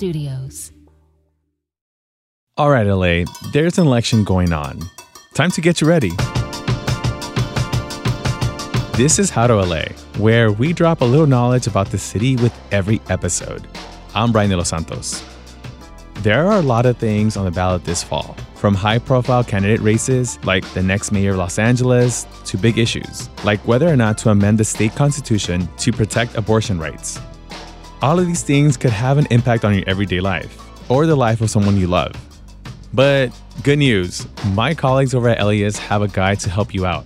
Studios. All right, LA, there's an election going on. Time to get you ready. This is How to LA, where we drop a little knowledge about the city with every episode. I'm Brian De Los Santos. There are a lot of things on the ballot this fall, from high profile candidate races like the next mayor of Los Angeles to big issues like whether or not to amend the state constitution to protect abortion rights. All of these things could have an impact on your everyday life or the life of someone you love. But good news, my colleagues over at LAist have a guide to help you out.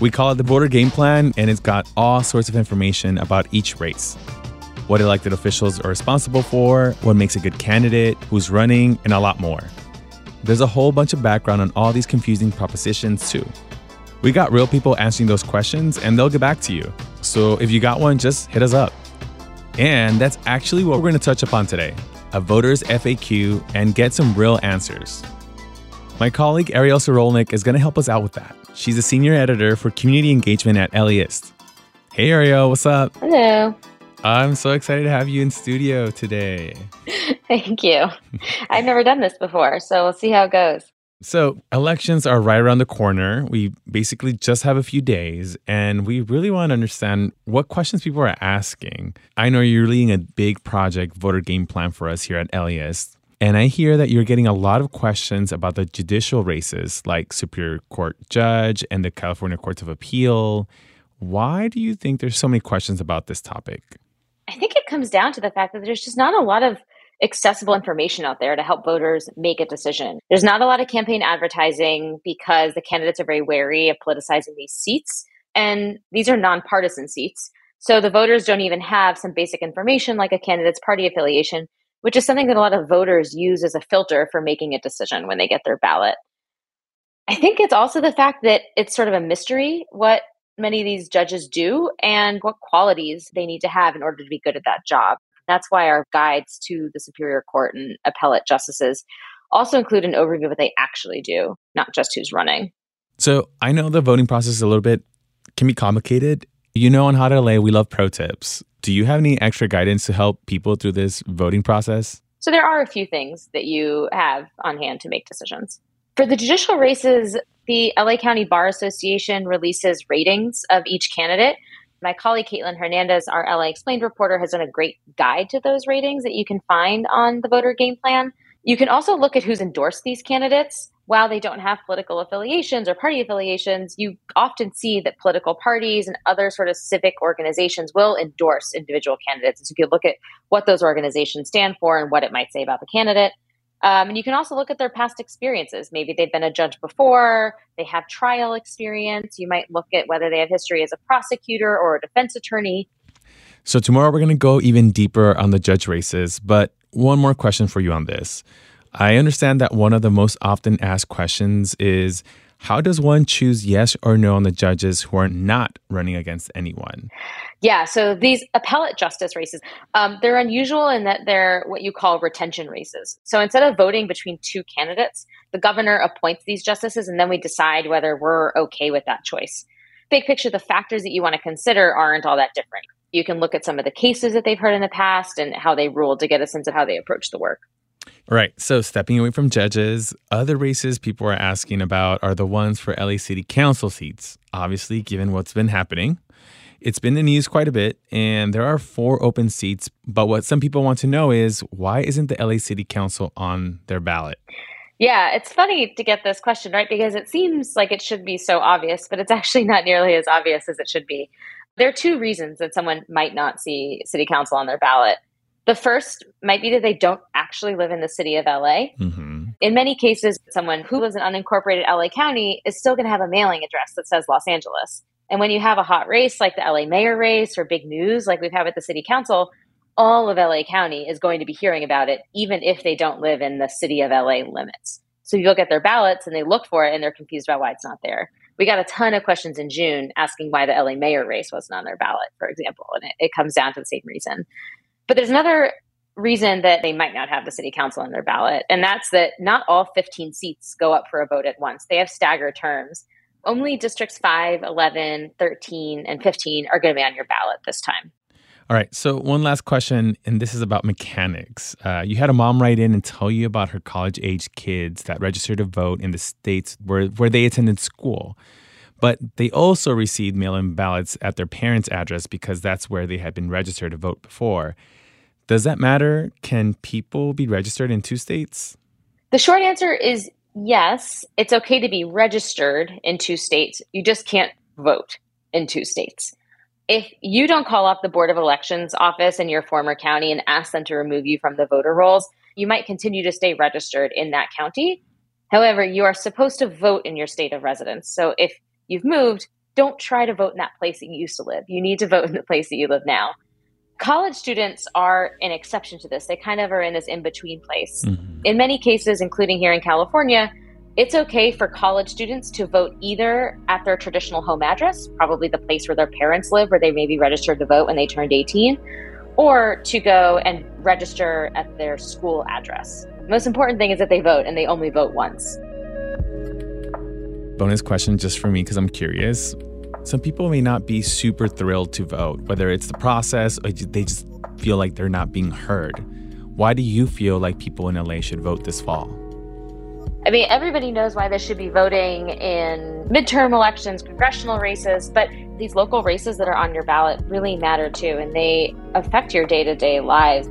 We call it the Voter Game Plan, and it's got all sorts of information about each race what elected officials are responsible for, what makes a good candidate, who's running, and a lot more. There's a whole bunch of background on all these confusing propositions, too. We got real people answering those questions, and they'll get back to you. So if you got one, just hit us up. And that's actually what we're going to touch upon today a voter's FAQ and get some real answers. My colleague Ariel Zirulnick is going to help us out with that. She's a senior editor for community engagement at LAist. Hey Ariel, what's up? Hello. I'm so excited to have you in studio today. Thank you. I've never done this before, so we'll see how it goes. So, elections are right around the corner. We basically just have a few days, and we really want to understand what questions people are asking. I know you're leading a big project, voter game plan for us here at LAist. And I hear that you're getting a lot of questions about the judicial races like Superior Court Judge and the California Courts of Appeal. Why do you think there's so many questions about this topic? I think it comes down to the fact that there's just not a lot of accessible information out there to help voters make a decision. There's not a lot of campaign advertising because the candidates are very wary of politicizing these seats. And these are nonpartisan seats. So the voters don't even have some basic information like a candidate's party affiliation, which is something that a lot of voters use as a filter for making a decision when they get their ballot. I think it's also the fact that it's sort of a mystery what many of these judges do and what qualities they need to have in order to be good at that job. That's why our guides to the Superior Court and appellate justices also include an overview of what they actually do, not just who's running. So I know the voting process is a little bit can be complicated. You know, on How to LA, we love pro tips. Do you have any extra guidance to help people through this voting process? So there are a few things that you have on hand to make decisions. For the judicial races, the LA County Bar Association releases ratings of each candidate my colleague Caitlin Hernandez, our LA Explained reporter, has done a great guide to those ratings that you can find on the voter game plan. You can also look at who's endorsed these candidates. While they don't have political affiliations or party affiliations, you often see that political parties and other sort of civic organizations will endorse individual candidates. And so you can look at what those organizations stand for and what it might say about the candidate. Um, and you can also look at their past experiences. Maybe they've been a judge before, they have trial experience. You might look at whether they have history as a prosecutor or a defense attorney. So, tomorrow we're going to go even deeper on the judge races. But one more question for you on this. I understand that one of the most often asked questions is how does one choose yes or no on the judges who are not running against anyone? Yeah, so these appellate justice races, um, they're unusual in that they're what you call retention races. So instead of voting between two candidates, the governor appoints these justices and then we decide whether we're okay with that choice. Big picture, the factors that you want to consider aren't all that different. You can look at some of the cases that they've heard in the past and how they ruled to get a sense of how they approach the work. Right. So, stepping away from judges, other races people are asking about are the ones for LA City Council seats. Obviously, given what's been happening, it's been in the news quite a bit, and there are four open seats. But what some people want to know is why isn't the LA City Council on their ballot? Yeah, it's funny to get this question, right? Because it seems like it should be so obvious, but it's actually not nearly as obvious as it should be. There are two reasons that someone might not see city council on their ballot. The first might be that they don't actually live in the city of LA. Mm-hmm. In many cases, someone who lives in unincorporated LA County is still going to have a mailing address that says Los Angeles. And when you have a hot race like the LA mayor race or big news like we've had with the city council, all of LA County is going to be hearing about it, even if they don't live in the city of LA limits. So you look at their ballots and they look for it and they're confused about why it's not there. We got a ton of questions in June asking why the LA mayor race wasn't on their ballot, for example. And it, it comes down to the same reason. But there's another reason that they might not have the city council on their ballot, and that's that not all 15 seats go up for a vote at once. They have staggered terms. Only districts 5, 11, 13, and 15 are going to be on your ballot this time. All right. So, one last question, and this is about mechanics. Uh, you had a mom write in and tell you about her college age kids that registered to vote in the states where, where they attended school. But they also received mail in ballots at their parents' address because that's where they had been registered to vote before. Does that matter? Can people be registered in two states? The short answer is yes. It's okay to be registered in two states. You just can't vote in two states if you don't call up the Board of Elections office in your former county and ask them to remove you from the voter rolls, you might continue to stay registered in that county. However, you are supposed to vote in your state of residence. So if you've moved, don't try to vote in that place that you used to live. You need to vote in the place that you live now. College students are an exception to this. They kind of are in this in between place. Mm-hmm. In many cases, including here in California, it's okay for college students to vote either at their traditional home address, probably the place where their parents live, where they may be registered to vote when they turned 18, or to go and register at their school address. The most important thing is that they vote and they only vote once. Bonus question just for me because I'm curious. Some people may not be super thrilled to vote, whether it's the process or they just feel like they're not being heard. Why do you feel like people in LA should vote this fall? I mean, everybody knows why they should be voting in midterm elections, congressional races, but these local races that are on your ballot really matter too, and they affect your day to day lives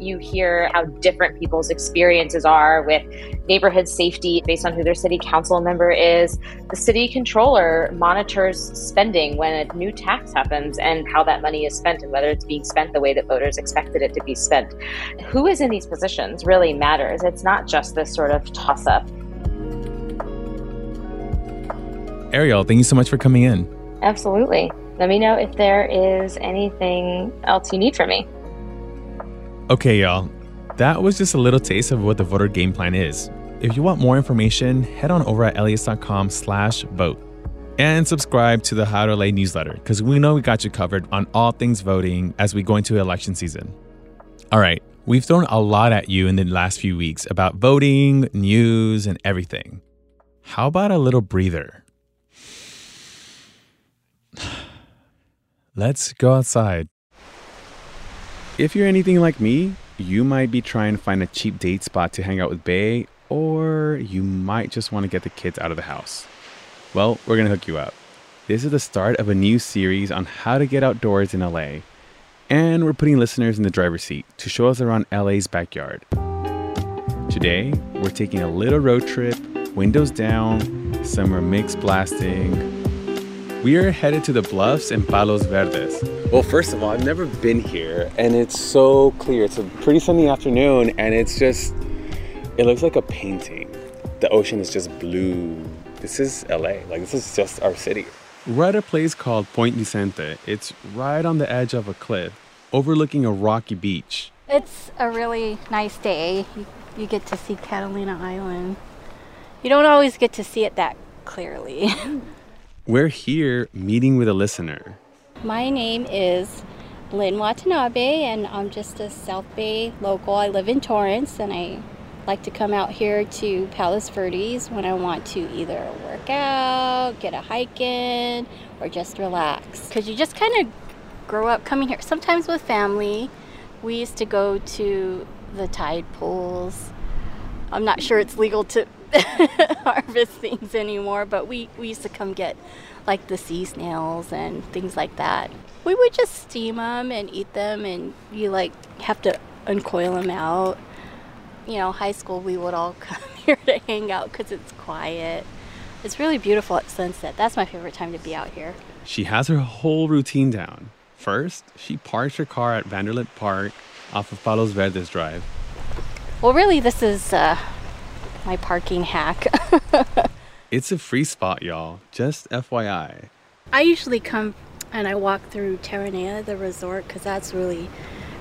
you hear how different people's experiences are with neighborhood safety based on who their city council member is. The city controller monitors spending when a new tax happens and how that money is spent and whether it's being spent the way that voters expected it to be spent. Who is in these positions really matters. It's not just this sort of toss up. Ariel, thank you so much for coming in. Absolutely. Let me know if there is anything else you need from me. Okay, y'all. That was just a little taste of what the voter game plan is. If you want more information, head on over at LAist.com slash vote and subscribe to the How to LA newsletter because we know we got you covered on all things voting as we go into election season. All right, we've thrown a lot at you in the last few weeks about voting, news, and everything. How about a little breather? Let's go outside. If you're anything like me, you might be trying to find a cheap date spot to hang out with Bay, or you might just want to get the kids out of the house. Well, we're going to hook you up. This is the start of a new series on how to get outdoors in LA, and we're putting listeners in the driver's seat to show us around LA's backyard. Today, we're taking a little road trip, windows down, summer mix blasting, we are headed to the bluffs in Palos Verdes. Well, first of all, I've never been here and it's so clear. It's a pretty sunny afternoon and it's just, it looks like a painting. The ocean is just blue. This is LA, like this is just our city. We're at a place called Point Vicente. It's right on the edge of a cliff, overlooking a rocky beach. It's a really nice day. You, you get to see Catalina Island. You don't always get to see it that clearly. We're here meeting with a listener. My name is Lyn Watanabe, and I'm just a South Bay local. I live in Torrance, and I like to come out here to Palos Verdes when I want to either work out, get a hike in, or just relax. Because you just kind of grow up coming here, sometimes with family. We used to go to the tide pools. I'm not sure it's legal to harvest things anymore, but we, we used to come get like the sea snails and things like that. We would just steam them and eat them, and you like have to uncoil them out. You know, high school, we would all come here to hang out because it's quiet. It's really beautiful at sunset. That's my favorite time to be out here. She has her whole routine down. First, she parks her car at Vanderlip Park off of Palos Verdes Drive. Well, really, this is uh, my parking hack. it's a free spot, y'all. Just FYI. I usually come and I walk through Terranea, the resort, because that's really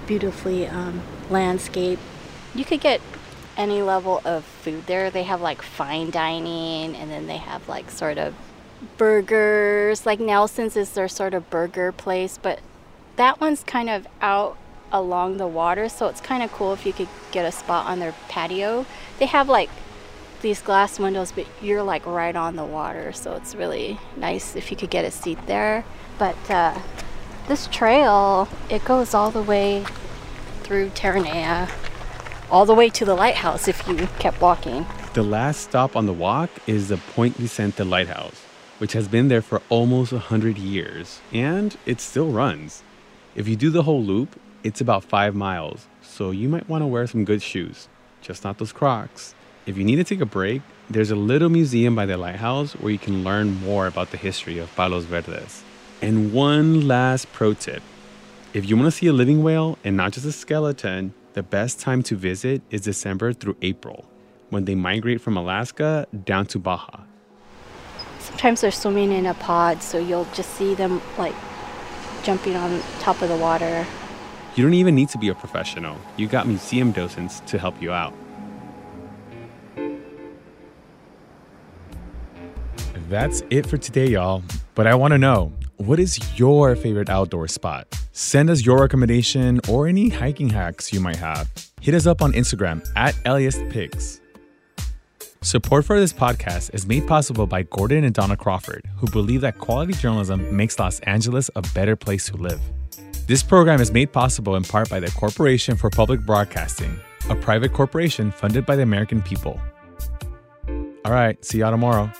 beautifully um, landscaped. You could get any level of food there. They have like fine dining, and then they have like sort of burgers. Like Nelson's is their sort of burger place, but that one's kind of out along the water, so it's kind of cool if you could get a spot on their patio. They have like these glass windows, but you're like right on the water, so it's really nice if you could get a seat there. But uh, this trail, it goes all the way through Terranea, all the way to the lighthouse if you kept walking. The last stop on the walk is the Point Vicente Lighthouse, which has been there for almost 100 years, and it still runs. If you do the whole loop, it's about five miles, so you might want to wear some good shoes, just not those Crocs. If you need to take a break, there's a little museum by the lighthouse where you can learn more about the history of Palos Verdes. And one last pro tip if you want to see a living whale and not just a skeleton, the best time to visit is December through April, when they migrate from Alaska down to Baja. Sometimes they're swimming in a pod, so you'll just see them like jumping on top of the water. You don't even need to be a professional. You got museum docents to help you out. That's it for today, y'all. But I want to know what is your favorite outdoor spot? Send us your recommendation or any hiking hacks you might have. Hit us up on Instagram at Pigs. Support for this podcast is made possible by Gordon and Donna Crawford, who believe that quality journalism makes Los Angeles a better place to live. This program is made possible in part by the Corporation for Public Broadcasting, a private corporation funded by the American people. All right, see y'all tomorrow.